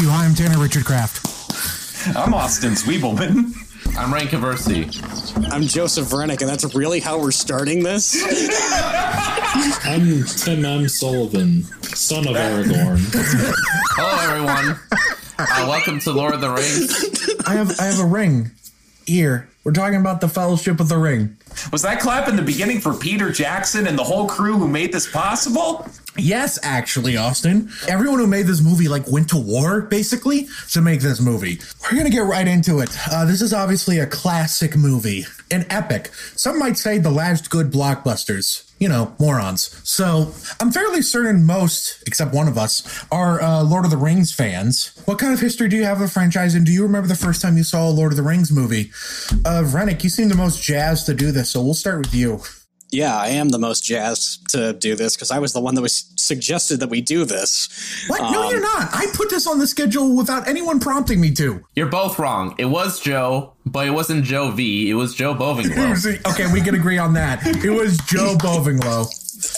you. Hi, I'm Tanner Richard Kraft. I'm Austin Zwiebelman. I'm Rank Aversi. I'm Joseph Vernick, and that's really how we're starting this? I'm Tim M. Sullivan, son of Aragorn. Hello, everyone. Uh, welcome to Lord of the Rings. I have I have a ring here. We're talking about the Fellowship of the Ring. Was that clap in the beginning for Peter Jackson and the whole crew who made this possible? Yes, actually, Austin. Everyone who made this movie like went to war basically to make this movie. We're gonna get right into it. Uh, this is obviously a classic movie, an epic. Some might say the last good blockbusters. You know, morons. So I'm fairly certain most, except one of us, are uh, Lord of the Rings fans. What kind of history do you have of the franchise, and do you remember the first time you saw a Lord of the Rings movie? Uh, Rennick, you seem the most jazzed to do this, so we'll start with you. Yeah, I am the most jazzed to do this because I was the one that was suggested that we do this. What? no, Um, you're not. I put this on the schedule without anyone prompting me to. You're both wrong. It was Joe, but it wasn't Joe V. It was Joe Bovinglow. okay, we can agree on that. It was Joe Bovinglow.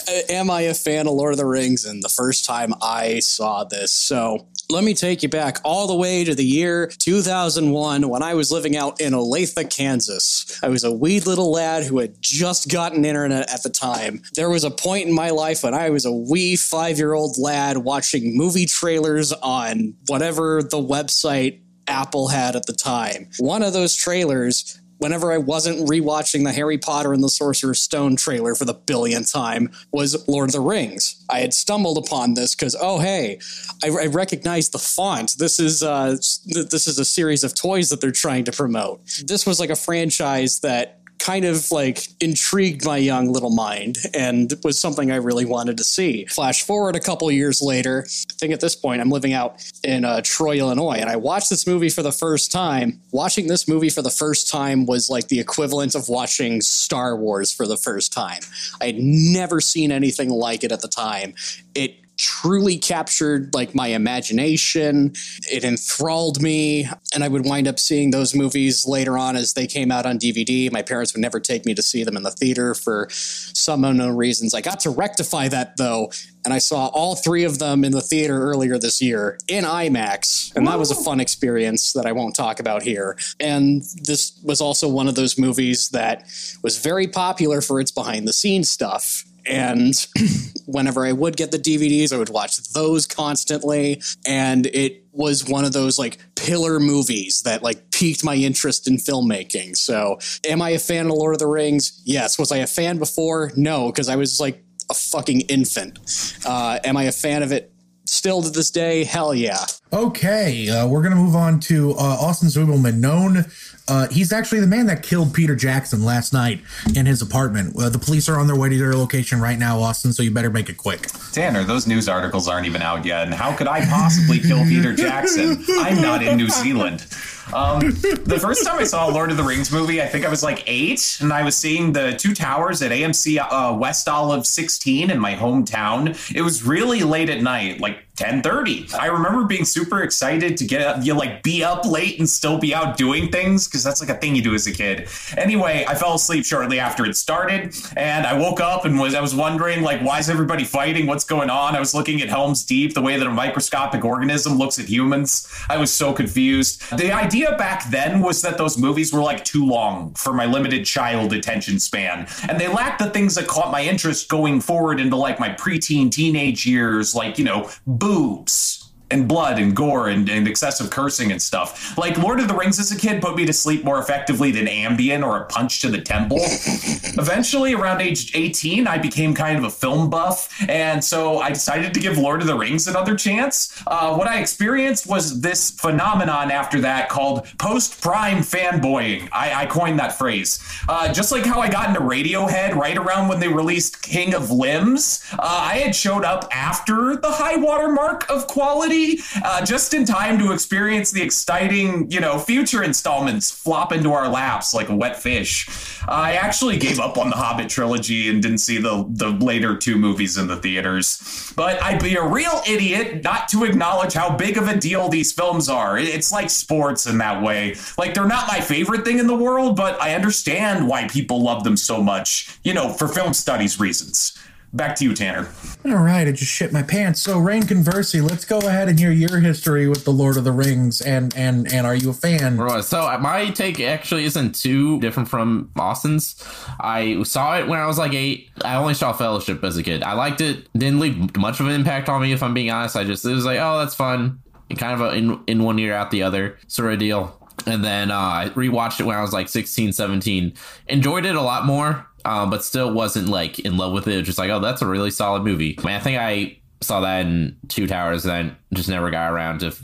Uh, Am I a fan of Lord of the Rings? And the first time I saw this. So let me take you back all the way to the year 2001 when I was living out in Olathe, Kansas. I was a wee little lad who had just gotten internet at the time. There was a point in my life when I was a wee five year old lad watching movie trailers on whatever the website Apple had at the time. One of those trailers whenever I wasn't rewatching the Harry Potter and the Sorcerer's Stone trailer for the billionth time was Lord of the Rings. I had stumbled upon this because oh hey, I, I recognized the font. This is uh, this is a series of toys that they're trying to promote. This was like a franchise that kind of like intrigued my young little mind and was something I really wanted to see. Flash forward a couple years later, I think at this point I'm living out in uh, Troy, Illinois, and I watched this movie for the first time. Watching this movie for the first time was like the equivalent of watching Star Wars for the first time. I had never seen anything like it at the time. It truly captured like my imagination. It enthralled me and i would wind up seeing those movies later on as they came out on dvd my parents would never take me to see them in the theater for some unknown reasons. I got to rectify that though and i saw all three of them in the theater earlier this year in imax and that was a fun experience that i won't talk about here. And this was also one of those movies that was very popular for its behind the scenes stuff and whenever I would get the DVDs, I would watch those constantly. And it was one of those like pillar movies that like piqued my interest in filmmaking. So, am I a fan of Lord of the Rings? Yes. Was I a fan before? No, because I was like a fucking infant. Uh, am I a fan of it still to this day? Hell yeah. Okay, uh, we're gonna move on to uh, Austin Zwiebelman. Known, uh, he's actually the man that killed Peter Jackson last night in his apartment. Uh, the police are on their way to their location right now, Austin. So you better make it quick. Tanner, those news articles aren't even out yet, and how could I possibly kill Peter Jackson? I'm not in New Zealand. Um, the first time I saw a Lord of the Rings movie, I think I was like eight, and I was seeing the Two Towers at AMC uh, West Olive 16 in my hometown. It was really late at night, like 10:30. I remember being super excited to get up, you like be up late and still be out doing things because that's like a thing you do as a kid. Anyway, I fell asleep shortly after it started, and I woke up and was I was wondering like why is everybody fighting? What's going on? I was looking at Helm's Deep, the way that a microscopic organism looks at humans. I was so confused. The idea back then was that those movies were like too long for my limited child attention span, and they lacked the things that caught my interest going forward into like my preteen teenage years, like you know boobs and blood and gore and, and excessive cursing and stuff. Like Lord of the Rings as a kid put me to sleep more effectively than Ambien or a punch to the temple. Eventually, around age 18, I became kind of a film buff, and so I decided to give Lord of the Rings another chance. Uh, what I experienced was this phenomenon after that called post prime fanboying. I, I coined that phrase. Uh, just like how I got into Radiohead right around when they released King of Limbs, uh, I had showed up after the high water mark of quality, uh, just in time to experience the exciting, you know, future installments flop into our laps like a wet fish. I actually gave up on the Hobbit trilogy and didn't see the the later two movies in the theaters. But I'd be a real idiot not to acknowledge how big of a deal these films are. It's like sports in that way. Like they're not my favorite thing in the world, but I understand why people love them so much. You know, for film studies reasons. Back to you, Tanner. All right, I just shit my pants. So, Rain Conversey, let's go ahead and hear your history with the Lord of the Rings, and and and are you a fan? Right, So uh, my take actually isn't too different from Austin's. I saw it when I was like eight. I only saw Fellowship as a kid. I liked it. Didn't leave much of an impact on me, if I'm being honest. I just it was like, oh, that's fun. And kind of a in in one ear out the other sort of deal. And then uh, I rewatched it when I was like 16, 17. Enjoyed it a lot more, um, but still wasn't like in love with it. Just like, oh, that's a really solid movie. I, mean, I think I saw that in Two Towers, and I just never got around to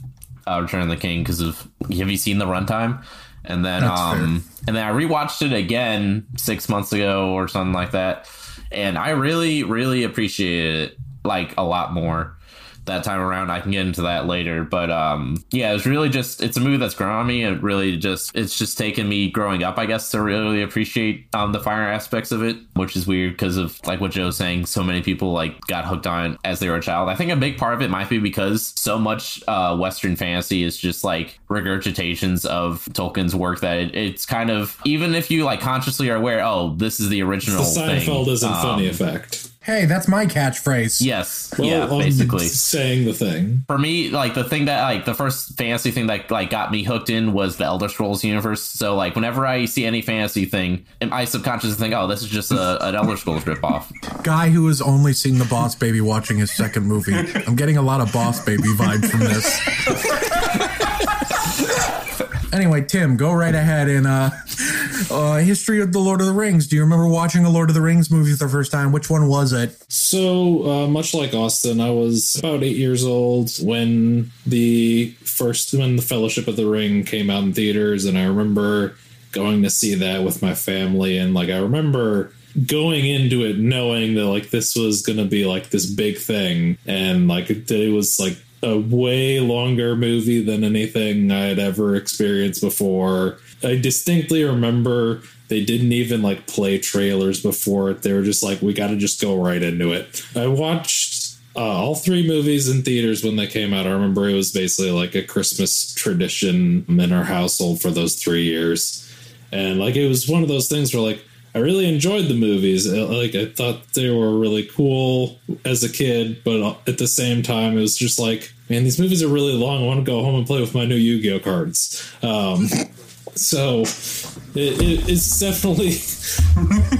uh, Return of the King because of. Have you seen the runtime? And then, That's um, and then I rewatched it again six months ago or something like that, and I really, really appreciated it like a lot more that time around. I can get into that later, but um, yeah, it's really just it's a movie that's grown on me. It really just it's just taken me growing up, I guess, to really appreciate um the fire aspects of it, which is weird because of like what Joe's saying. So many people like got hooked on as they were a child. I think a big part of it might be because so much uh, Western fantasy is just like regurgitations of Tolkien's work that it, it's kind of even if you like consciously are aware, oh, this is the original. The Seinfeld thing, isn't um, funny effect. Hey, that's my catchphrase. Yes, Well, yeah, I'm basically. saying the thing. for me, like the thing that like the first fantasy thing that like got me hooked in was the Elder Scrolls universe. So like whenever I see any fantasy thing, I subconsciously think, oh, this is just a, an Elder Scrolls ripoff. Guy who has only seen the Boss Baby watching his second movie. I'm getting a lot of Boss Baby vibe from this. anyway, Tim, go right ahead and uh, uh, history of the Lord of the Rings. Do you remember watching a Lord of the Rings movie for the first time? Which one was it? So, uh, much like Austin, I was about eight years old when the first, when the Fellowship of the Ring came out in theaters, and I remember going to see that with my family, and like I remember going into it knowing that like this was gonna be like this big thing, and like it, it was like a way longer movie than anything I had ever experienced before. I distinctly remember they didn't even like play trailers before it. They were just like, we got to just go right into it. I watched uh, all three movies in theaters when they came out. I remember it was basically like a Christmas tradition in our household for those three years. And like it was one of those things where like I really enjoyed the movies. Uh, Like I thought they were really cool as a kid, but at the same time, it was just like, man, these movies are really long. I want to go home and play with my new Yu-Gi-Oh cards. Um, so it, it, it's definitely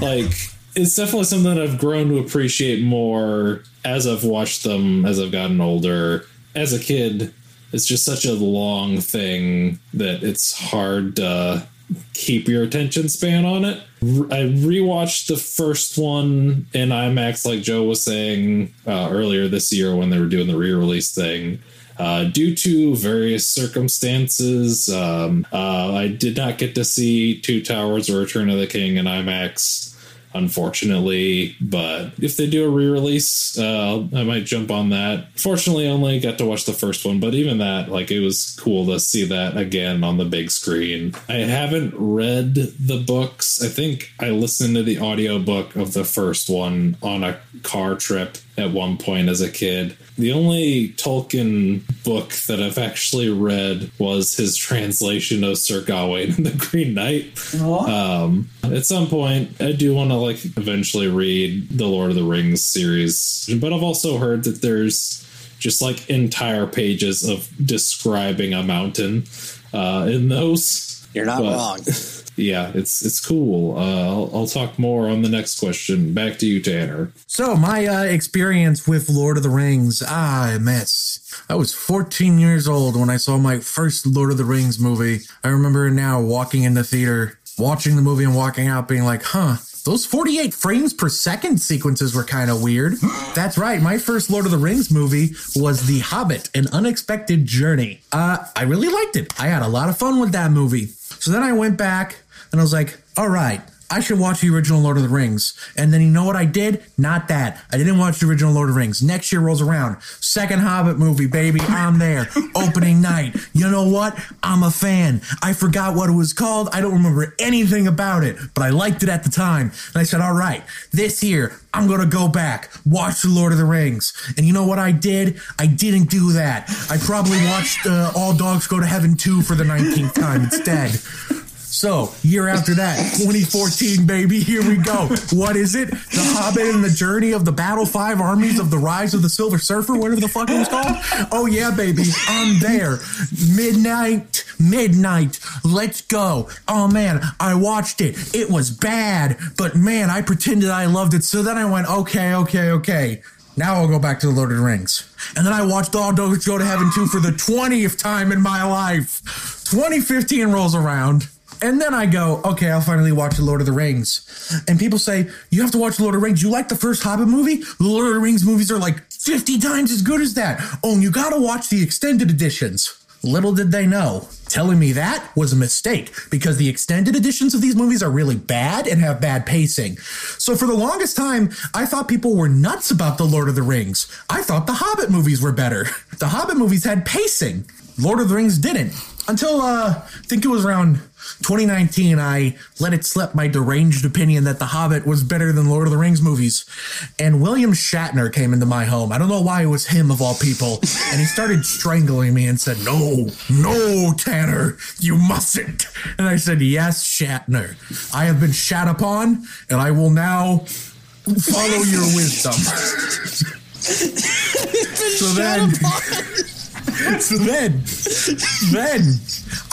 like it's definitely something that I've grown to appreciate more as I've watched them as I've gotten older. As a kid, it's just such a long thing that it's hard to keep your attention span on it. I rewatched the first one in IMAX, like Joe was saying uh, earlier this year when they were doing the re-release thing. Uh, due to various circumstances, um, uh, I did not get to see Two Towers or Return of the King in IMAX, unfortunately. But if they do a re-release, uh, I might jump on that. Fortunately, I only got to watch the first one, but even that, like, it was cool to see that again on the big screen. I haven't read the books. I think I listened to the audiobook of the first one on a car trip at one point as a kid. The only Tolkien book that I've actually read was his translation of Sir Gawain and the Green Knight. Um, at some point, I do want to like eventually read the Lord of the Rings series, but I've also heard that there's just like entire pages of describing a mountain uh, in those. You're not But- wrong. Yeah, it's it's cool. Uh, I'll, I'll talk more on the next question. Back to you, Tanner. So my uh, experience with Lord of the Rings, I miss. I was 14 years old when I saw my first Lord of the Rings movie. I remember now walking in the theater, watching the movie and walking out being like, huh, those 48 frames per second sequences were kind of weird. That's right. My first Lord of the Rings movie was The Hobbit, An Unexpected Journey. Uh, I really liked it. I had a lot of fun with that movie. So then I went back and I was like, all right, I should watch the original Lord of the Rings. And then you know what I did? Not that. I didn't watch the original Lord of the Rings. Next year rolls around. Second Hobbit movie, baby. I'm there. Opening night. You know what? I'm a fan. I forgot what it was called. I don't remember anything about it, but I liked it at the time. And I said, all right, this year, I'm going to go back, watch the Lord of the Rings. And you know what I did? I didn't do that. I probably watched uh, All Dogs Go to Heaven 2 for the 19th time instead. So, year after that, 2014, baby, here we go. What is it? The Hobbit and the Journey of the Battle Five Armies of the Rise of the Silver Surfer, whatever the fuck it was called. Oh, yeah, baby, I'm there. Midnight, midnight, let's go. Oh, man, I watched it. It was bad, but man, I pretended I loved it. So then I went, okay, okay, okay. Now I'll go back to the Lord of the Rings. And then I watched All Dogs Go to Heaven 2 for the 20th time in my life. 2015 rolls around. And then I go, okay, I'll finally watch The Lord of the Rings. And people say, you have to watch The Lord of the Rings. You like the first Hobbit movie? The Lord of the Rings movies are like 50 times as good as that. Oh, and you gotta watch the extended editions. Little did they know. Telling me that was a mistake because the extended editions of these movies are really bad and have bad pacing. So for the longest time, I thought people were nuts about The Lord of the Rings. I thought the Hobbit movies were better. The Hobbit movies had pacing. Lord of the Rings didn't. Until uh, I think it was around 2019, I let it slip my deranged opinion that The Hobbit was better than Lord of the Rings movies. And William Shatner came into my home. I don't know why it was him of all people. And he started strangling me and said, No, no, Tanner, you mustn't. And I said, Yes, Shatner. I have been shat upon, and I will now follow your wisdom. so then. So then, then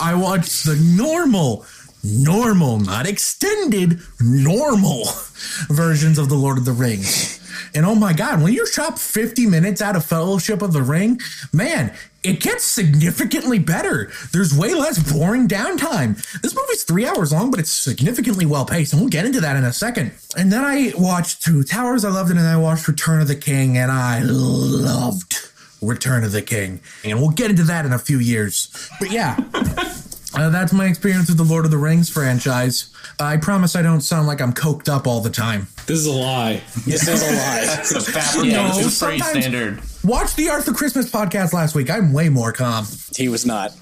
I watched the normal, normal, not extended, normal versions of the Lord of the Rings. And oh my God, when you chop 50 minutes out of Fellowship of the Ring, man, it gets significantly better. There's way less boring downtime. This movie's three hours long, but it's significantly well paced, and we'll get into that in a second. And then I watched Two Towers, I loved it, and I watched Return of the King, and I loved Return of the King. And we'll get into that in a few years. But yeah, uh, that's my experience with the Lord of the Rings franchise. I promise I don't sound like I'm coked up all the time. This is a lie. This is a lie. That's a fabric. Yeah, No, this is pretty standard. Watch the Arthur Christmas podcast last week. I'm way more calm. He was not.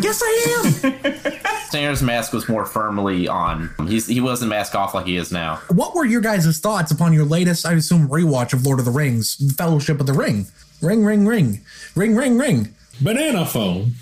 Yes, I am. Standard's mask was more firmly on. He's he wasn't mask off like he is now. what were your guys' thoughts upon your latest, I assume, rewatch of Lord of the Rings, Fellowship of the Ring? Ring, ring, ring. Ring, ring, ring. Banana phone.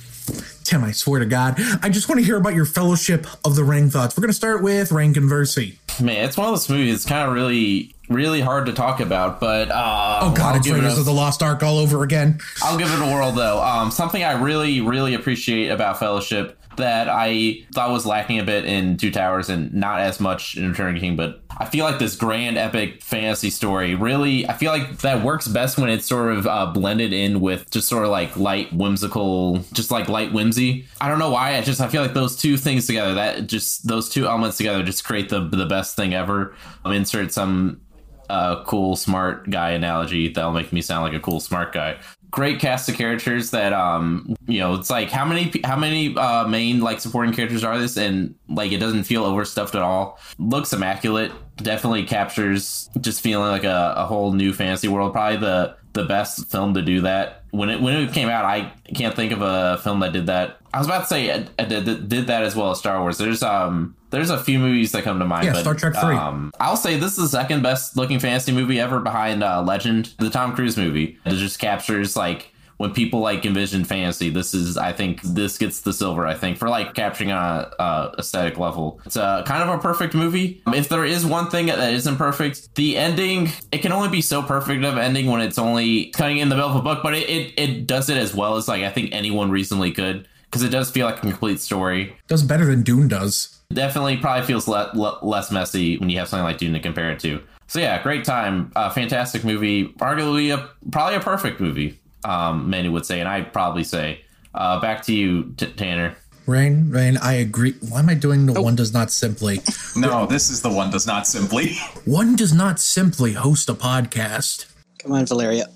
Tim, I swear to God, I just want to hear about your Fellowship of the Ring thoughts. We're going to start with Rank and Versi. Man, it's one of those movies. It's kind of really, really hard to talk about. But uh, Oh, God, I'll it's give it Raiders a- of the Lost Ark all over again. I'll give it a whirl though. Um, something I really, really appreciate about Fellowship that I thought was lacking a bit in Two Towers and not as much in Return of the King, but I feel like this grand epic fantasy story really, I feel like that works best when it's sort of uh, blended in with just sort of like light whimsical, just like light whimsy. I don't know why. I just I feel like those two things together, that just those two elements together, just create the the best thing ever. Um, insert some uh, cool smart guy analogy that'll make me sound like a cool smart guy great cast of characters that um you know it's like how many how many uh main like supporting characters are this? And like it doesn't feel overstuffed at all. Looks immaculate. Definitely captures just feeling like a, a whole new fantasy world. Probably the the best film to do that when it when it came out i can't think of a film that did that i was about to say uh, did, did that as well as star wars there's um there's a few movies that come to mind Yeah, but, Star Trek 3. um, I'll say this is the second best looking fantasy movie ever behind uh, Legend, the Tom Cruise movie. It just captures like when people like envision fantasy. This is, I think, this gets the silver. I think for like capturing a, a aesthetic level. It's a kind of a perfect movie. If there is one thing that isn't perfect, the ending. It can only be so perfect of ending when it's only cutting in the middle of a book, but it it, it does it as well as like I think anyone reasonably could because it does feel like a complete story Does better than Dune does. definitely probably feels le- le- less messy when you have something like Dune to compare it to. So yeah, great time, uh, fantastic movie, arguably a probably a perfect movie. Um, many would say, and I'd probably say. Uh, back to you, T- Tanner. Rain, Rain, I agree. Why am I doing the one does not simply? No, this is the one does not simply. One does not simply host a podcast. Come on, Valeria.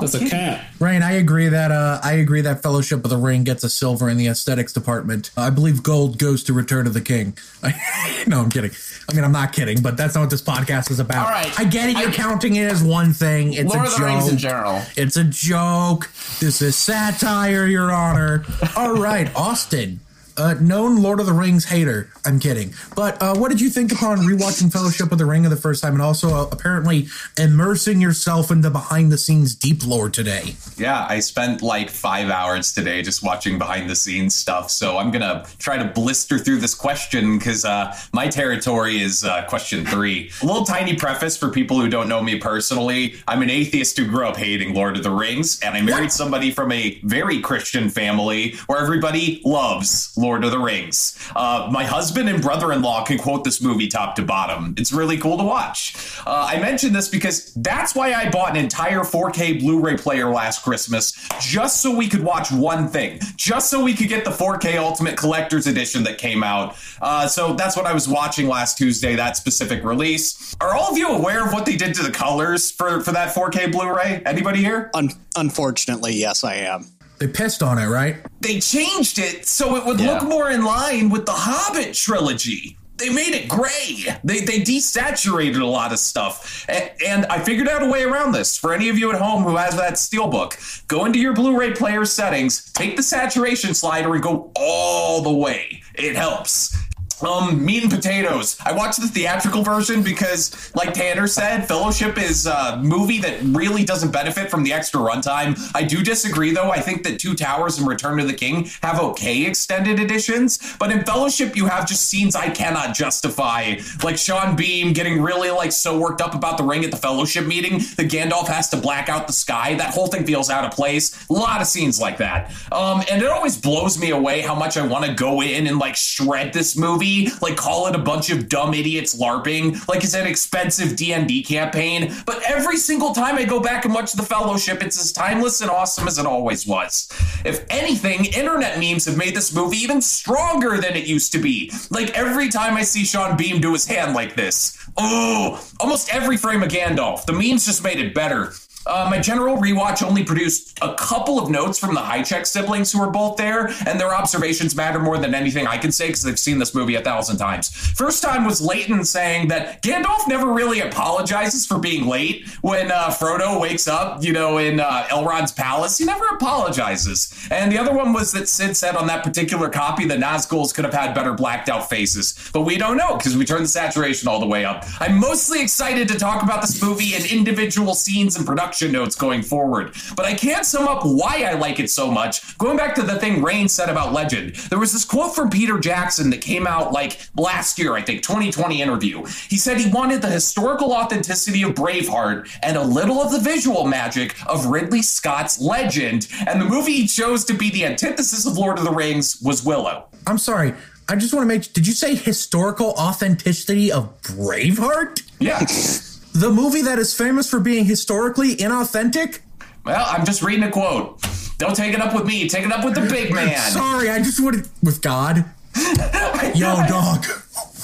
That's a cat. Rain, I agree that uh, I agree that Fellowship of the Ring gets a silver in the aesthetics department. I believe gold goes to Return of the King. no, I'm kidding. I mean, I'm not kidding, but that's not what this podcast is about. All right. I get it. You're I- counting it as one thing. It's Lord a of the joke. Rings in general. It's a joke. This is satire, Your Honor. All right, Austin. Uh, known Lord of the Rings hater. I'm kidding. But uh, what did you think upon rewatching Fellowship of the Ring of the first time and also uh, apparently immersing yourself into behind the scenes deep lore today? Yeah, I spent like five hours today just watching behind the scenes stuff. So I'm going to try to blister through this question because uh, my territory is uh, question three. A little tiny preface for people who don't know me personally I'm an atheist who grew up hating Lord of the Rings, and I married somebody from a very Christian family where everybody loves Lord of the Rings. Uh, my husband and brother in law can quote this movie top to bottom. It's really cool to watch. Uh, I mention this because that's why I bought an entire 4K Blu ray player last Christmas just so we could watch one thing, just so we could get the 4K Ultimate Collector's Edition that came out. Uh, so that's what I was watching last Tuesday, that specific release. Are all of you aware of what they did to the colors for, for that 4K Blu ray? Anybody here? Un- unfortunately, yes, I am. They pissed on it, right? They changed it so it would Yeah. look more in line with the Hobbit trilogy. They made it gray. They they desaturated a lot of stuff, and, and I figured out a way around this. For any of you at home who has that steelbook, go into your Blu-ray player settings, take the saturation slider, and go all the way. It helps. Um, meat and potatoes. I watched the theatrical version because, like Tanner said, Fellowship is a movie that really doesn't benefit from the extra runtime. I do disagree, though. I think that Two Towers and Return to the King have okay extended editions, but in Fellowship, you have just scenes I cannot justify, like Sean Bean getting really like so worked up about the ring at the Fellowship meeting that Gandalf has to black out the sky. That whole thing feels out of place. A lot of scenes like that. Um, and it always blows me away how much I want to go in and like shred this movie, like call it a bunch of dumb idiots larping, like it's an expensive D&D campaign. But every single time I go back and watch The Fellowship, it's as timeless and awesome as it always was. If anything, internet memes have made this movie even stronger than it used to be. Like every time I see Sean Bean do his hand like this, oh, almost every frame of Gandalf, the memes just made it better. Uh, my general rewatch only produced a couple of notes from the High Check siblings who were both there, and their observations matter more than anything I can say because they've seen this movie a thousand times. First time was Leighton saying that Gandalf never really apologizes for being late when uh, Frodo wakes up, you know, in uh, Elrond's palace. He never apologizes. And the other one was that Sid said on that particular copy that Nazguls could have had better blacked out faces, but we don't know because we turned the saturation all the way up. I'm mostly excited to talk about this movie and individual scenes and production notes going forward, but I can't sum up why I like it so much. Going back to the thing Rain said about Legend, there was this quote from Peter Jackson that came out like last year, I think, 2020 interview. He said he wanted the historical authenticity of Braveheart and a little of the visual magic of Ridley Scott's Legend, and the movie he chose to be the antithesis of Lord of the Rings was Willow. I'm sorry. I just want to make. Did you say historical authenticity of Braveheart? Yeah. The movie that is famous for being historically inauthentic? Well, I'm just reading a quote. Don't take it up with me. Take it up with the big man. Sorry, I just wanted. With God? Yo, dog.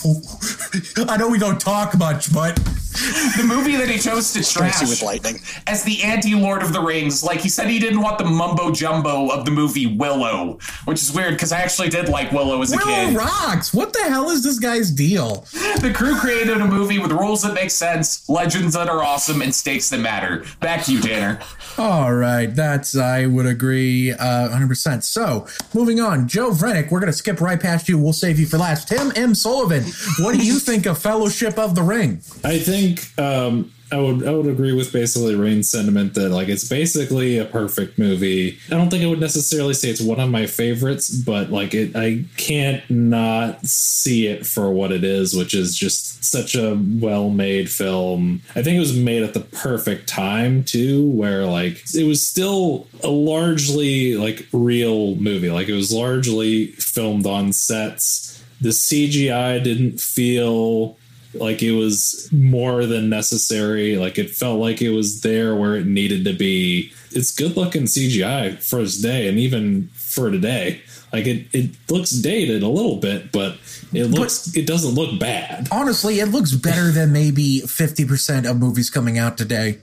I know we don't talk much, but the movie that he chose to Tracy trash with lightning. as the anti Lord of the Rings. Like he said, he didn't want the mumbo jumbo of the movie Willow, which is weird because I actually did like Willow as a Willow kid. rocks. What the hell is this guy's deal? The crew created a movie with rules that make sense, legends that are awesome, and stakes that matter. Back to you, Tanner. All right, that's I would agree uh, 100%. So, moving on, Joe Vrenick, we're going to skip right past you. We'll save you for last. Tim M. Sullivan, what do you think of Fellowship of the Ring? I think um, I would I would agree with basically Rain's sentiment that like it's basically a perfect movie. I don't think I would necessarily say it's one of my favorites, but like it, I can't not see it for what it is, which is just such a well made film. I think it was made at the perfect time too, where like it was still a largely like real movie. Like it was largely filmed on sets. The CGI didn't feel like it was more than necessary like it felt like it was there where it needed to be it's good looking cgi for its day and even for today like it, it looks dated a little bit but it looks it doesn't look bad Honestly, it looks better than maybe 50% of movies coming out today.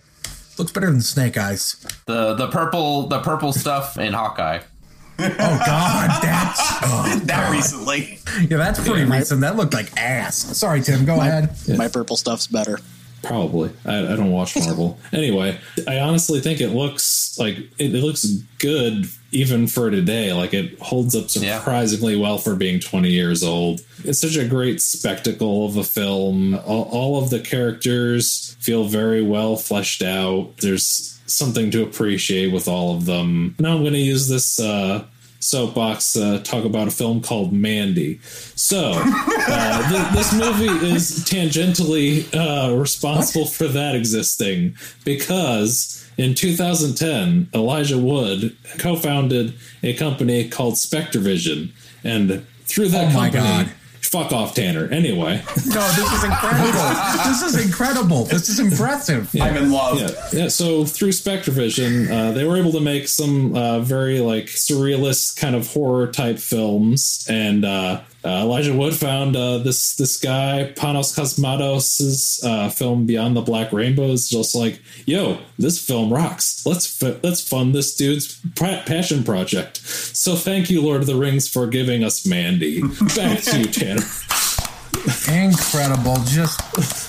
Looks better than Snake Eyes. The the purple the purple stuff in Hawkeye. Oh, God, that's. Oh, That recently. yeah, that's pretty recent. That looked like ass. Sorry, Tim, go ahead. My purple stuff's better. Probably. I, I don't watch Marvel. anyway, I honestly think it looks like it, it looks good even for today. Like it holds up Yeah. surprisingly well for being 20 years old. It's such a great spectacle of a film. All, all of the characters feel very well fleshed out. There's something to appreciate with all of them. Now I'm going to use this uh, soapbox uh, talk about a film called Mandy. So uh, th- this movie is tangentially uh, responsible for that existing because in 2010 Elijah Wood co-founded a company called Spectrevision, and through that Oh company. God. Fuck off, Tanner. Anyway, No, this is incredible. this is incredible. This is impressive. I'm in love. yeah, yeah. So through Spectrevision, uh, they were able to make some uh, very like surrealist kind of horror type films, and uh, uh, Elijah Wood found uh, this this guy Panos Cosmatos' uh, film Beyond the Black Rainbow is just like, yo, this film rocks. Let's f- let's fund this dude's pa- passion project. So thank you, Lord of the Rings, for giving us Mandy. Back to you, Tanner. Incredible. Just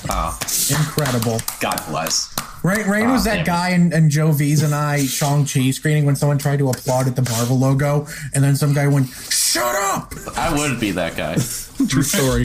Oh, incredible. God bless. Rain, Rain was Ah, that guy in, in Joe V's and I Shang-Chi screening when someone tried to applaud at the Marvel logo and then some guy went, shut up! I would be that guy. True story.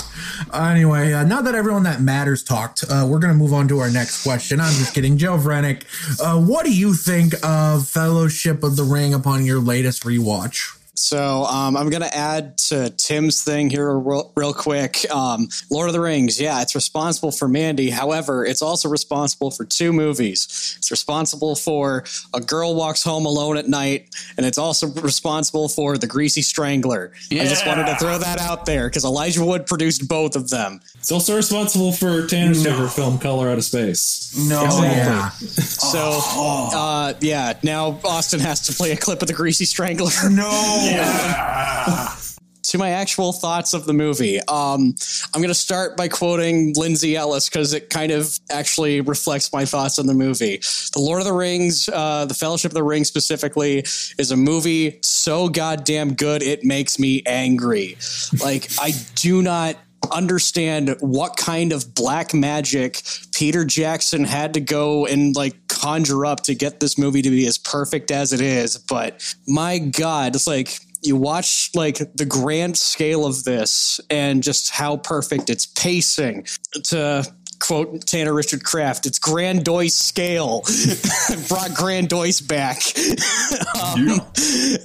anyway, uh, now that everyone that matters talked, uh, we're going to move on to our next question. I'm just kidding. Joe Vrenick, uh, what do you think of Fellowship of the Ring upon your latest rewatch? So um, I'm going to add to Tim's thing here real, real quick. Um, Lord of the Rings, yeah, it's responsible for Mandy. However, it's also responsible for two movies. It's responsible for A Girl Walks Home Alone at Night, and it's also responsible for The Greasy Strangler. I just wanted to throw that out there because Elijah Wood produced both of them. It's also responsible for Tanner's favorite film, Color Out of Space. No. Oh, yeah. So, uh, yeah, now Austin has to play a clip of The Greasy Strangler. No. To my actual thoughts of the movie. Um, I'm going to start by quoting Lindsay Ellis because it kind of actually reflects my thoughts on the movie. The Lord of the Rings, uh, The Fellowship of the Ring specifically, is a movie so goddamn good it makes me angry. Like, I do not understand what kind of black magic Peter Jackson had to go and like conjure up to get this movie to be as perfect as it is. But my God, it's like you watch like the grand scale of this and just how perfect it's pacing to quote Tanner Richard Kraft, it's grandoise scale. Brought grandoise back. um,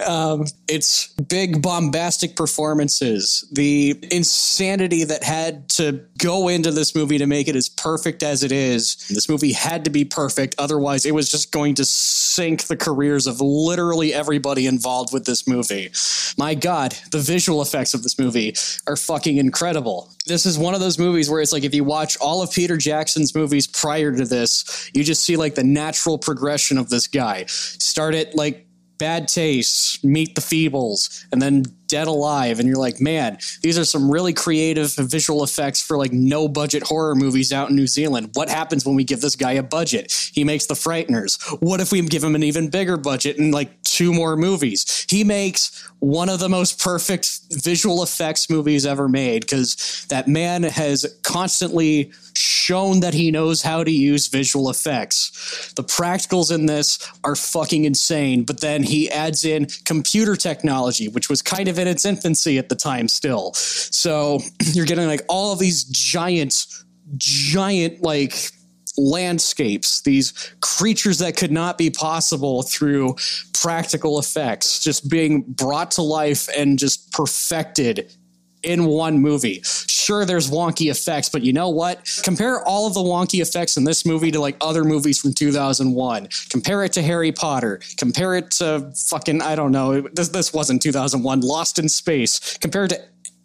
um, it's big bombastic performances. The insanity that had to go into this movie to make it as perfect as it is. This movie had to be perfect. Otherwise, it was just going to sink the careers of literally everybody involved with this movie. My God, the visual effects of this movie are fucking incredible. This is one of those movies where it's like if you watch all of Peter Jackson's movies prior to this, you just see like the natural progression of this guy. Start at like Bad Taste, Meet the Feebles, and then Dead Alive. And you're like, man, these are some really creative visual effects for like no budget horror movies out in New Zealand. What happens when we give this guy a budget? He makes The Frighteners. What if we give him an even bigger budget and like two more movies? He makes one of the most perfect visual effects movies ever made because that man has constantly shown that he knows how to use visual effects. The practicals in this are fucking insane, but then he adds in computer technology, which was kind of in its infancy at the time still. So you're getting like all of these giant, giant, like, landscapes, these creatures that could not be possible through practical effects, just being brought to life and just perfected in one movie. Sure, there's wonky effects, but you know what? Compare all of the wonky effects in this movie to like other movies from 2001. Compare it to Harry Potter. Compare it to fucking, I don't know, this, this wasn't 2001, Lost in Space. Compare it to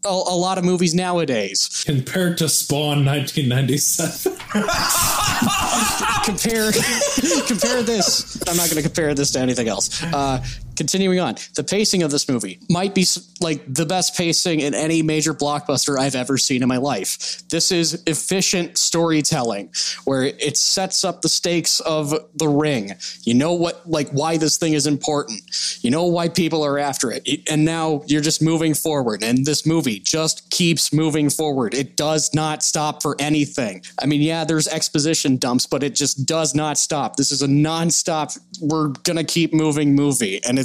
a, a lot of movies nowadays. Compared to Spawn 1997. compare compare this. I'm not going to compare this to anything else. Uh, continuing on, the pacing of this movie might be like the best pacing in any major blockbuster I've ever seen in my life. This is efficient storytelling where it sets up the stakes of the ring. You know what, like, why this thing is important. You know why people are after it. And now you're just moving forward. And this movie just keeps moving forward. It does not stop for anything. I mean, yeah, there's exposition dumps, but it just does not stop. This is a nonstop, we're going to keep moving movie. And it's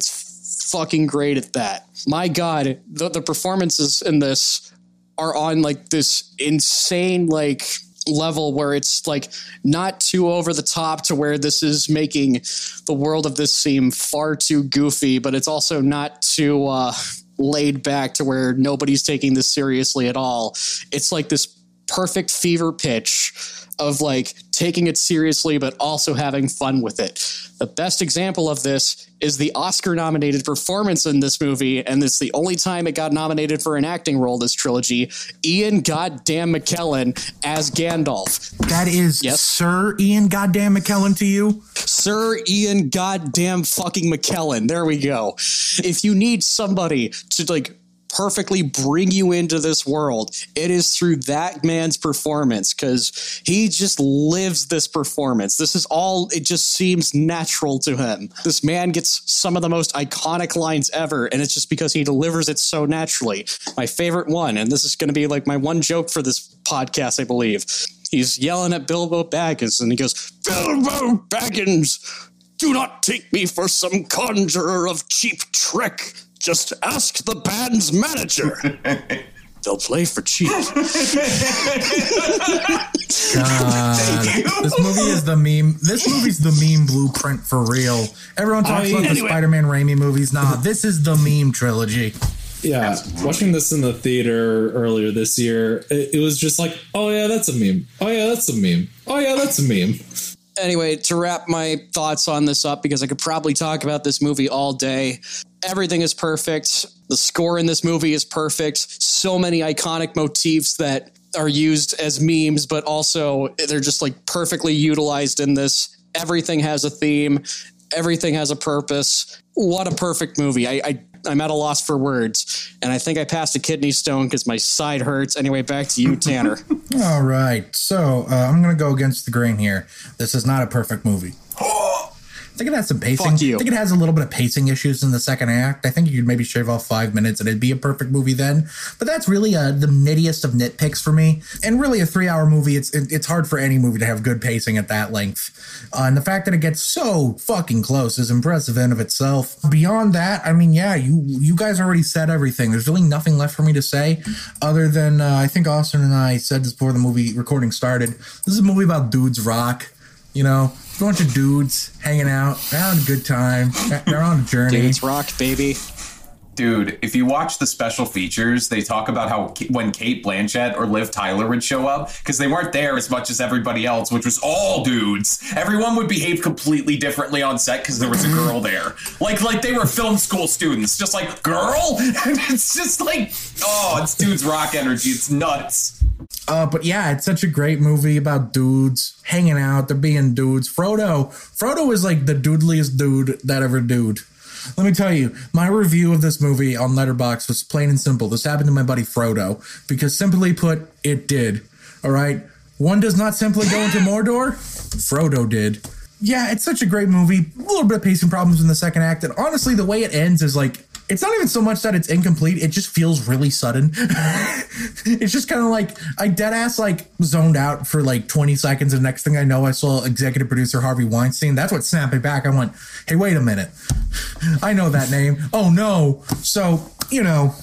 fucking great at that. My God, the, the performances in this are on like this insane, like, level where it's like not too over the top to where this is making the world of this seem far too goofy, but it's also not too uh, laid back to where nobody's taking this seriously at all. It's like this perfect fever pitch of like taking it seriously but also having fun with it. The best example of this is the Oscar nominated performance in this movie and it's the only time it got nominated for an acting role this trilogy. Ian goddamn McKellen as Gandalf. That is Yes. Sir Ian Goddamn McKellen to you. Sir Ian goddamn fucking McKellen. There we go. If you need somebody to like perfectly bring you into this world, it is through that man's performance because he just lives this performance. This is all, it just seems natural to him. This man gets some of the most iconic lines ever, and it's just because he delivers it so naturally. My favorite one, and this is going to be like my one joke for this podcast, I believe. He's yelling at Bilbo Baggins, and he goes, Bilbo Baggins, do not take me for some conjurer of cheap trick. Just ask the band's manager. They'll play for cheap. God, this movie is the meme. This movie's the meme blueprint for real. Everyone talks I- about the Spider-Man Raimi movies. Nah, this is the meme trilogy. Yeah, watching this in the theater earlier this year, it, it was just like, oh yeah, that's a meme. Oh yeah, that's a meme. Oh yeah, that's a meme. anyway, to wrap my thoughts on this up, because I could probably talk about this movie all day. Everything is perfect. The score in this movie is perfect. So many iconic motifs that are used as memes, but also they're just like perfectly utilized in this. Everything has a theme. Everything has a purpose. What a perfect movie. I, I I'm at a loss for words, and I think I passed a kidney stone because my side hurts. Anyway, back to you, Tanner. All right, so uh, I'm gonna go against the grain here. This is not a perfect movie. I think it has some pacing. I think it has a little bit of pacing issues in the second act. I think you could maybe shave off five minutes and it'd be a perfect movie then. But that's really uh, the nittiest of nitpicks for me. And really, a three-hour movie, it's it, it's hard for any movie to have good pacing at that length. Uh, and the fact that it gets so fucking close is impressive in of itself. Beyond that, I mean, yeah, you you guys already said everything. There's really nothing left for me to say, other than uh, I think Austin and I said this before the movie recording started. This is a movie about dudes rock. You know, a bunch of dudes hanging out, having a good time. They're on a journey. Dudes rock, baby. Dude, if you watch the special features, they talk about how when Cate Blanchett or Liv Tyler would show up, because they weren't there as much as everybody else, which was all dudes. Everyone would behave completely differently on set because there was a girl there. Like, like they were film school students, just like girl. And it's just like, oh, it's dudes rock energy. It's nuts. Uh, but yeah, it's such a great movie about dudes hanging out. They're being dudes. Frodo, Frodo is like the doodliest dude that ever dude. Let me tell you, my review of this movie on Letterboxd was plain and simple. This happened to my buddy Frodo because, simply put, it did. All right, one does not simply go into Mordor. Frodo did. Yeah, it's such a great movie. A little bit of pacing problems in the second act, and honestly, the way it ends is like it's not even so much that it's incomplete, it just feels really sudden. it's just kind of like I dead ass like zoned out for like 20 seconds, and next thing I know, I saw executive producer Harvey Weinstein. That's what snapped me back. I went, hey, wait a minute. I know that name. Oh no. So, you know,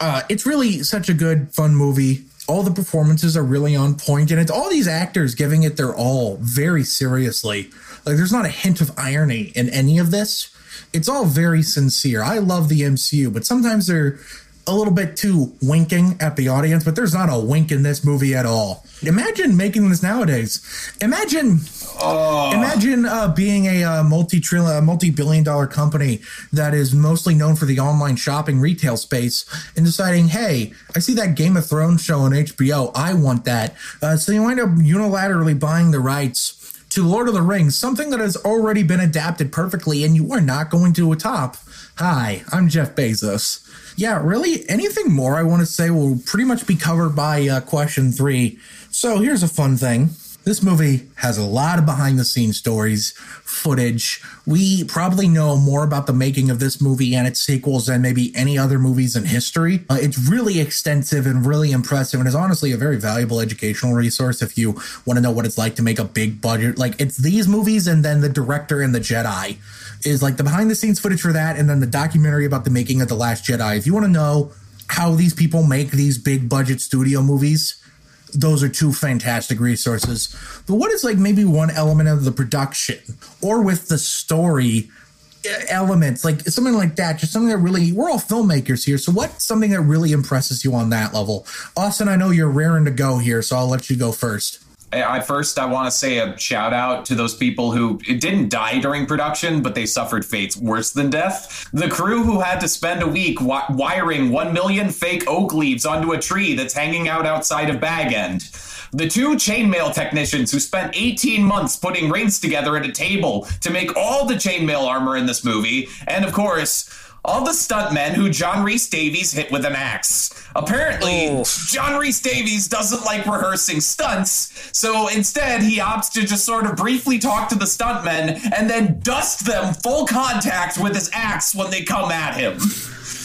uh, it's really such a good, fun movie. All the performances are really on point, and it's all these actors giving it their all very seriously. Like, there's not a hint of irony in any of this. It's all very sincere. I love the MCU, but sometimes they're a little bit too winking at the audience, but there's not a wink in this movie at all. Imagine making this nowadays. Imagine Imagine uh, being a uh, multi-trillion, multi-billion dollar company that is mostly known for the online shopping retail space, and deciding, "Hey, I see that Game of Thrones show on HBO. I want that." Uh, so you wind up unilaterally buying the rights to Lord of the Rings, something that has already been adapted perfectly and you are not going to a top. Hi, I'm Jeff Bezos. Yeah, really, anything more I want to say will pretty much be covered by uh, question three. So here's a fun thing. This movie has a lot of behind the scenes stories, footage. We probably know more about the making of this movie and its sequels than maybe any other movies in history. Uh, it's really extensive and really impressive and is honestly a very valuable educational resource if you want to know what it's like to make a big budget. Like it's these movies and then the director and the Jedi is like the behind the scenes footage for that and then the documentary about the making of The Last Jedi. If you want to know how these people make these big budget studio movies, those are two fantastic resources. But what is like maybe one element of the production or with the story elements, like something like that, just something that really, we're all filmmakers here. So what's something that really impresses you on that level? Austin, I know you're raring to go here, so I'll let you go first. I first I want to say a shout out to those people who didn't die during production, but they suffered fates worse than death. The crew who had to spend a week wi- wiring one million fake oak leaves onto a tree that's hanging out outside of Bag End. The two chainmail technicians who spent 18 months putting rings together at a table to make all the chainmail armor in this movie, and of course, all the stuntmen who John Rhys-Davies hit with an axe. Apparently, Oh. John Rhys-Davies doesn't like rehearsing stunts, so instead he opts to just sort of briefly talk to the stuntmen and then dust them full contact with his axe when they come at him.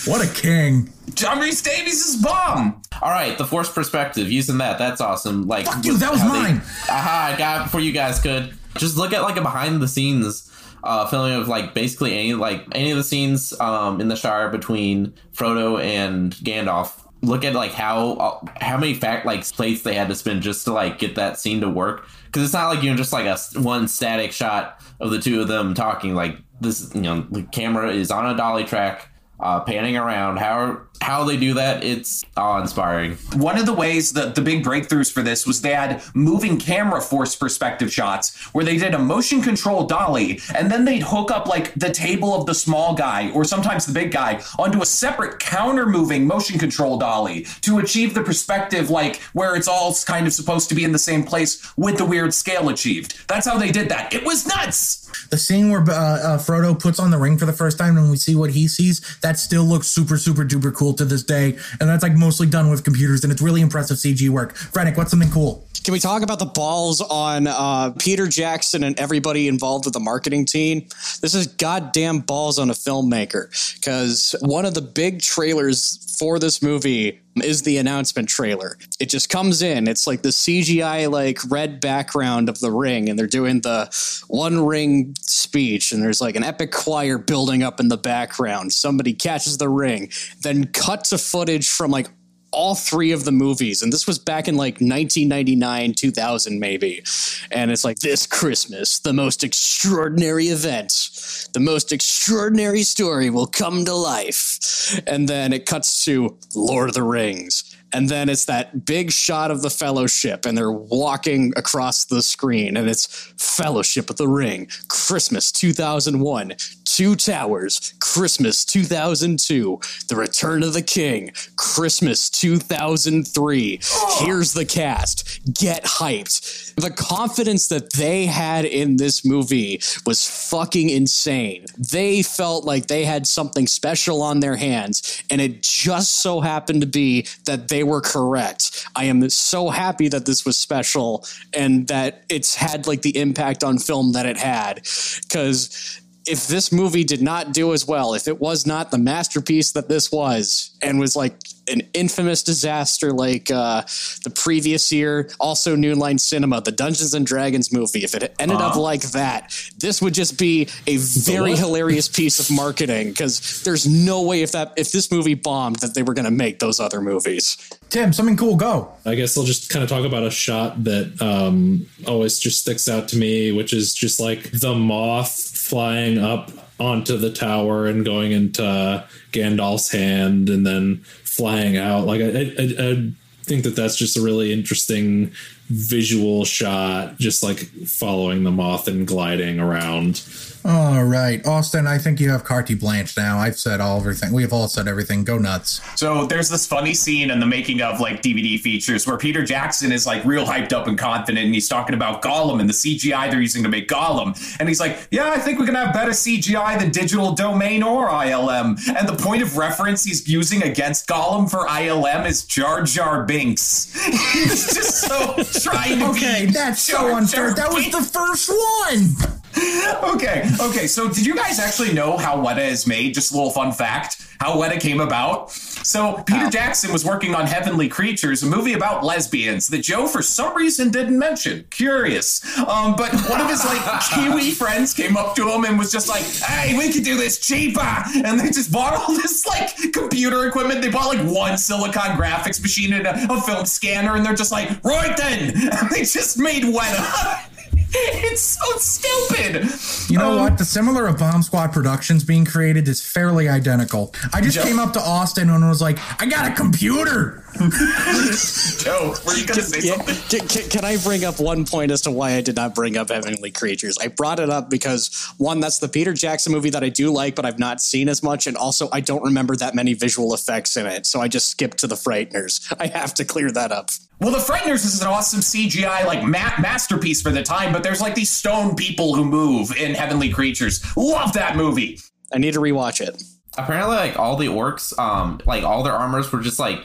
What a king. John Rhys-Davies is bomb. All right, the forced perspective, using that, that's awesome. Like, Fuck you, that was how they- mine. aha, I got it before you guys could. Just look at like a behind the scenes uh, filming of like basically any like any of the scenes um, in the Shire between Frodo and Gandalf. Look at like how uh, how many fact like plates they had to spin just to like get that scene to work. Because it's not like you know just like a one static shot of the two of them talking. Like this, you know, the camera is on a dolly track, uh, panning around. How how they do that, it's awe inspiring. One of the ways that the big breakthroughs for this was they had moving camera force perspective shots where they did a motion control dolly and then they'd hook up like the table of the small guy or sometimes the big guy onto a separate counter moving motion control dolly to achieve the perspective like where it's all kind of supposed to be in the same place with the weird scale achieved. That's how they did that. It was nuts. The scene where uh, uh, Frodo puts on the ring for the first time and we see what he sees, that still looks super, super duper cool to this day. And that's like mostly done with computers and it's really impressive CG work. Frennick, what's something cool? Can we talk about the balls on uh, Peter Jackson and everybody involved with the marketing team? This is goddamn balls on a filmmaker because one of the big trailers for this movie is the announcement trailer. It just comes in. It's like the CGI like red background of the ring, and they're doing the one ring speech, and there's like an epic choir building up in the background. Somebody catches the ring, then cut to footage from like all three of the movies and this was back in like 1999 2000 maybe. And it's like this christmas the most extraordinary event the most extraordinary story will come to life. And then it cuts to lord of the rings. And then it's that big shot of the fellowship and they're walking across the screen and it's fellowship of the ring christmas 2001 two towers christmas 2002 the return of the king christmas 2003 here's the cast. Get hyped. The confidence that they had in this movie was fucking insane. They felt like they had something special on their hands and it just so happened to be that they were correct. I am so happy that this was special and that it's had like the impact on film that it had because if this movie did not do as well, if it was not the masterpiece that this was, and was like an infamous disaster like uh, the previous year, also New Line Cinema, the Dungeons and Dragons movie, if it ended up like that, this would just be a very hilarious piece of marketing because there's no way if that if this movie bombed that they were going to make those other movies. Tim, something cool, go. I guess I'll just kind of talk about a shot that um, always just sticks out to me, which is just like the moth flying up onto the tower and going into uh, Gandalf's hand and then flying out. Like I, I, I think that that's just a really interesting visual shot, just like following the moth and gliding around. All right, Austin. I think you have carte blanche now. I've said all everything. We have all said everything. Go nuts. So there's this funny scene in the making of like DVD features where Peter Jackson is like real hyped up and confident, and he's talking about Gollum and the CGI they're using to make Gollum, and he's like, "Yeah, I think we can have better CGI than Digital Domain or ILM." And the point of reference he's using against Gollum for ILM is Jar Jar Binks. he's just so trying to Okay, be. that's so unfair. That was the first one. Okay, okay. So, did you guys actually know how Weta is made? Just a little fun fact how Weta came about. So, Peter Jackson was working on Heavenly Creatures, a movie about lesbians that Joe, for some reason, didn't mention. Curious. Um, but one of his like Kiwi friends came up to him and was just like, "Hey, we could do this cheaper," and they just bought all this like computer equipment. They bought like one Silicon graphics machine and a, a film scanner, and they're just like, "Right then," and they just made Weta. it's so stupid. You know Um, what? The similar of Bomb Squad Productions being created is fairly identical. I just Joe- came up to Austin and was like, "I got a computer." Joe, were you gonna say Yeah, something? can, can- can I bring up one point as to why I did not bring up Heavenly Creatures? I brought it up because one, that's the Peter Jackson movie that I do like, but I've not seen as much, and also I don't remember that many visual effects in it, so I just skipped to the Frighteners. I have to clear that up. Well, The Frighteners is an awesome CGI like ma- masterpiece for the time, but there's like these stone people who move in Heavenly Creatures. Love that movie. I need to rewatch it. apparently like all the orcs um like all their armors were just like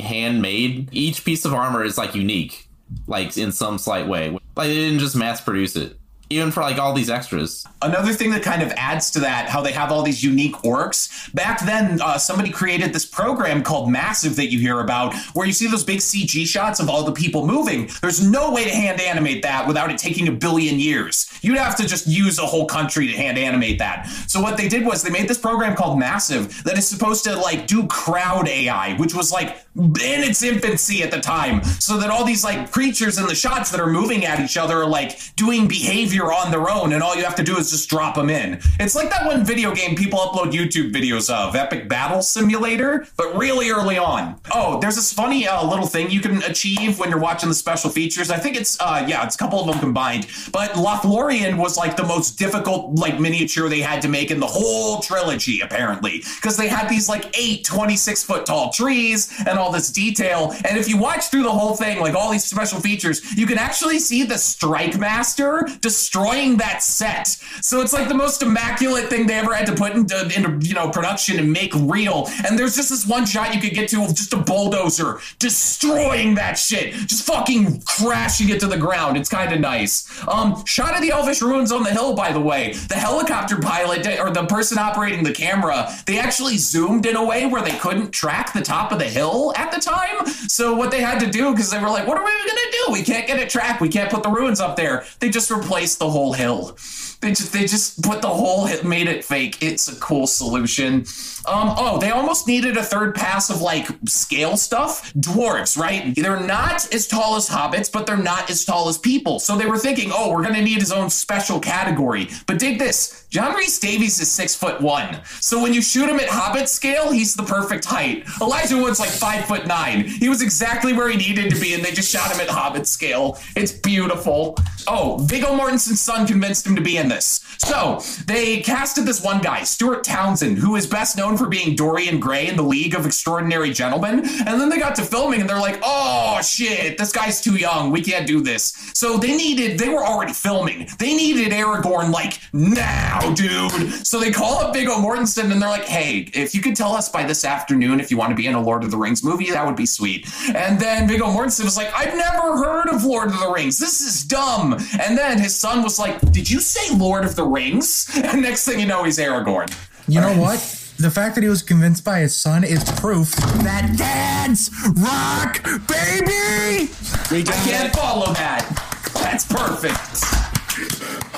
handmade each piece of armor is like unique like in some slight way like they didn't just mass produce it even for like all these extras Another thing that kind of adds to that, how they have all these unique orcs. Back then, uh, somebody created this program called Massive that you hear about, where you see those big CG shots of all the people moving. There's no way to hand animate that without it taking a billion years. You'd have to just use a whole country to hand animate that. So what they did was they made this program called Massive that is supposed to like do crowd AI, which was like in its infancy at the time, so that all these like creatures in the shots that are moving at each other are like doing behavior on their own, and all you have to do is just drop them in. It's like that one video game people upload YouTube videos of, Epic Battle Simulator, but really early on. Oh, there's this funny uh, little thing you can achieve when you're watching the special features. I think it's uh, yeah, it's a couple of them combined. But Lothlorien was like the most difficult like miniature they had to make in the whole trilogy, apparently, because they had these like eight 26 foot tall trees and all this detail. And if you watch through the whole thing, like all these special features, you can actually see the Strike Master destroying that set. So it's like the most immaculate thing they ever had to put into, into you know production and make real. And there's just this one shot you could get to of just a bulldozer destroying that shit, just fucking crashing it to the ground. It's kind of nice. Um, shot of the Elvish ruins on the hill, by the way. The helicopter pilot or the person operating the camera, they actually zoomed in a way where they couldn't track the top of the hill at the time. So what they had to do, because they were like, what are we gonna do? We can't get it tracked. We can't put the ruins up there. They just replaced the whole hill. They just they just put the whole hit made it fake. It's a cool solution. Um, oh, they almost needed a third pass of like scale stuff. Dwarves, right? They're not as tall as hobbits, but they're not as tall as people. So they were thinking, oh, we're gonna need his own special category. But dig this, John Rhys-Davies is six foot one. So when you shoot him at hobbit scale, he's the perfect height. Elijah Wood's like five foot nine. He was exactly where he needed to be, and they just shot him at hobbit scale. It's beautiful. Oh, Viggo Mortensen's son convinced him to be in this. So they casted this one guy, Stuart Townsend, who is best known for being Dorian Gray in the League of Extraordinary Gentlemen. And then they got to filming and they're like, oh shit, this guy's too young. We can't do this. So they needed, they were already filming. They needed Aragorn like now, dude. So they call up Viggo Mortensen and they're like, hey, if you could tell us by this afternoon if you want to be in a Lord of the Rings movie, that would be sweet. And then Viggo Mortensen was like, I've never heard of Lord of the Rings. This is dumb. And then his son was like, Did you say Lord of the Rings? And next thing you know, he's Aragorn. You know what? The fact that he was convinced by his son is proof that dads rock, baby. We I can't follow that. That's perfect.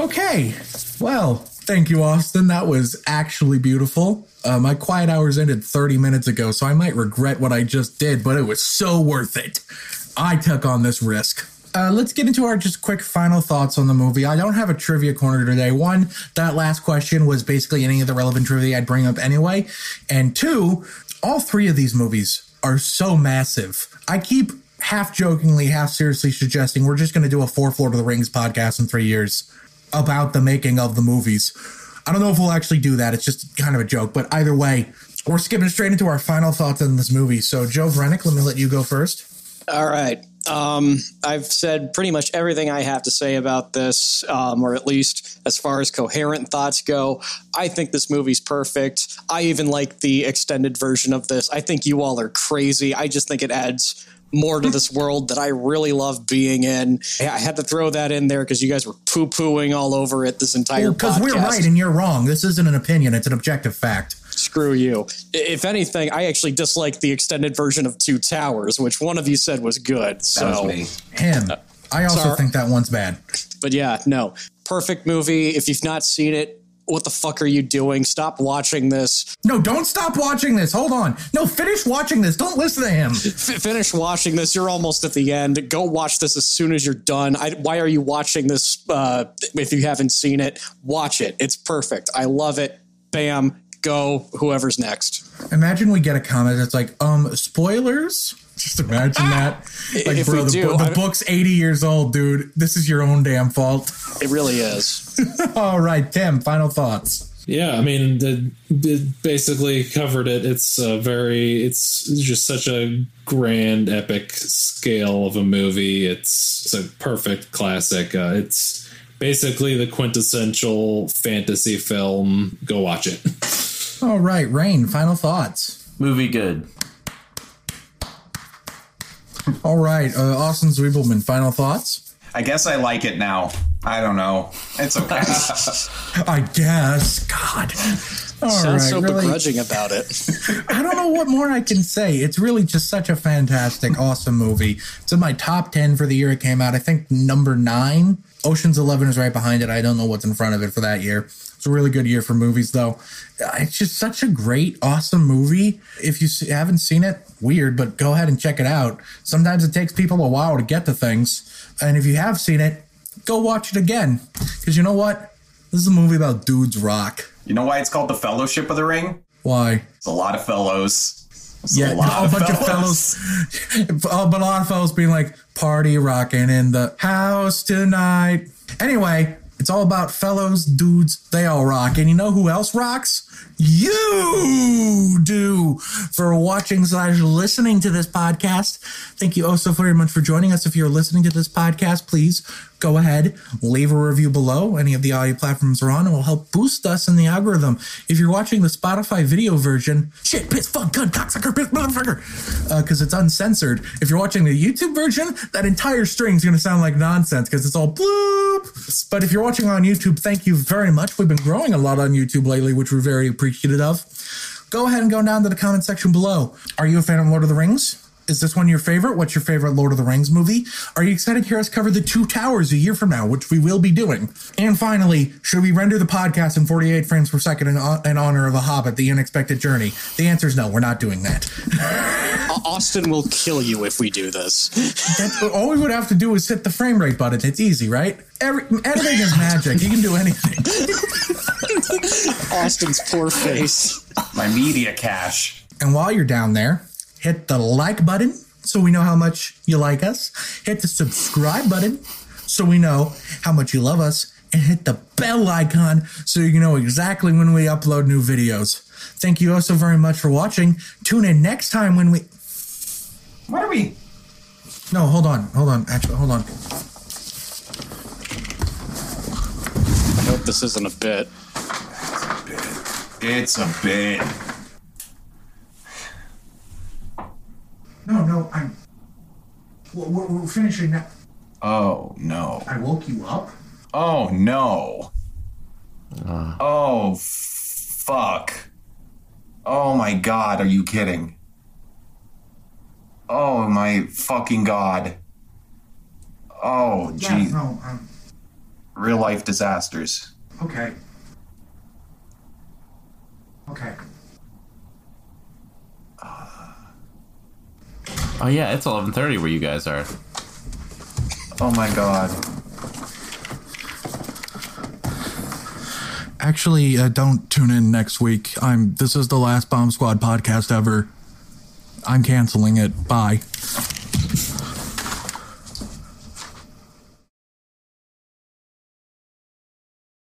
Okay. Well, thank you, Austin. That was actually beautiful. Uh, my quiet hours ended 30 minutes ago, so I might regret what I just did, but it was so worth it. I took on this risk. Uh, let's get into our just quick final thoughts on the movie. I don't have a trivia corner today. One, that last question was basically any of the relevant trivia I'd bring up anyway. And two, all three of these movies are so massive. I keep half jokingly, half seriously suggesting we're just going to do a four Lord of the Rings podcast in three years about the making of the movies. I don't know if we'll actually do that. It's just kind of a joke. But either way, we're skipping straight into our final thoughts on this movie. So, Joe Vrenick, let me let you go first. All right. Um, I've said pretty much everything I have to say about this, um, or at least as far as coherent thoughts go. I think this movie's perfect. I even like the extended version of this. I think you all are crazy. I just think it adds more to this world that I really love being in. I had to throw that in there because you guys were poo pooing all over it this entire time. Because we're right and you're wrong. This isn't an opinion, it's an objective fact. Screw you. If anything, I actually dislike the extended version of Two Towers, which one of you said was good. So, was me. Him. Uh, I also sorry. think that one's bad. but yeah, no, perfect movie. If you've not seen it, what the fuck are you doing? Stop watching this. No, don't stop watching this. Hold on. No, finish watching this. Don't listen to him. F- finish watching this. You're almost at the end. Go watch this as soon as you're done. I, why are you watching this uh, if you haven't seen it? Watch it. It's perfect. I love it. Bam. Go. Whoever's next. Imagine we get a comment that's like, um, spoilers? Just imagine that. Like, If bro, we the, do, the book's 80 years old, dude. This is your own damn fault. It really is. All right, Tim, final thoughts. Yeah, I mean, the, it basically covered it. It's a very, it's just such a grand, epic scale of a movie. It's, it's a perfect classic. Uh, it's basically the quintessential fantasy film. Go watch it. All right, Rain, final thoughts. Movie good. All right, uh, Austin Zwiebelman, final thoughts. I guess I like it now. I don't know. It's okay. I guess. God. All Sounds right, so really, begrudging about it. I don't know what more I can say. It's really just such a fantastic, awesome movie. It's in my top 10 for the year it came out. I think number nine. Ocean's 11 is right behind it. I don't know what's in front of it for that year. It's a really good year for movies, though. Uh, It's just such a great, awesome movie. If you haven't seen it, weird, but go ahead and check it out. Sometimes it takes people a while to get to things. And if you have seen it, go watch it again. Because you know what? This is a movie about dudes rock. you know why it's called the Fellowship of the Ring? Why? It's a lot of fellows. It's Yeah, a, lot a bunch of fellows, but a lot of fellows being like party rocking in the house tonight. Anyway, it's all about fellows, dudes. They all rock, and you know who else rocks? You do for watching slash listening to this podcast. Thank you oh so very much for joining us. If you're listening to this podcast, please go ahead, leave a review below. Any of the audio platforms are on, it will help boost us in the algorithm. If you're watching the Spotify video version, shit, piss, fuck, cunt, cocksucker, piss, motherfucker, uh, because it's uncensored. If you're watching the YouTube version, that entire string is going to sound like nonsense because it's all bloop. But if you're watching on YouTube, thank you very much. We've been growing a lot on YouTube lately, which we're very appreciative of. Go ahead and go down to the comment section below. Are you a fan of Lord of the Rings? Is this one your favorite? What's your favorite Lord of the Rings movie? Are you excited to hear us cover the Two Towers a year from now, which we will be doing? And finally, should we render the podcast in 48 frames per second in, uh, in honor of The Hobbit, The Unexpected Journey? The answer is no, we're not doing that. Austin will kill you if we do this. that. All we would have to do is hit the frame rate button. It's easy, right? Every, editing is magic. You can do anything. Austin's poor face. My media cache. And while you're down there, hit the like button so we know how much you like us. Hit the subscribe button so we know how much you love us. And hit the bell icon so you know exactly when we upload new videos. Thank you also very much for watching. Tune in next time when we. What are we? No, hold on. Hold on. Actually, hold on. I hope this isn't a bit. It's a bit. It's a bit. No, no, I'm. We're, we're finishing now. Oh no. I woke you up? Oh no. Oh fuck. Oh my god, are you kidding? Oh my fucking god. Oh gee. no, um, Real life disasters. okay. Okay. Oh yeah, it's eleven thirty where you guys are. Oh my god. Actually, uh, don't tune in next week. I'm. This is the last Bomb Squad podcast ever. I'm canceling it. Bye.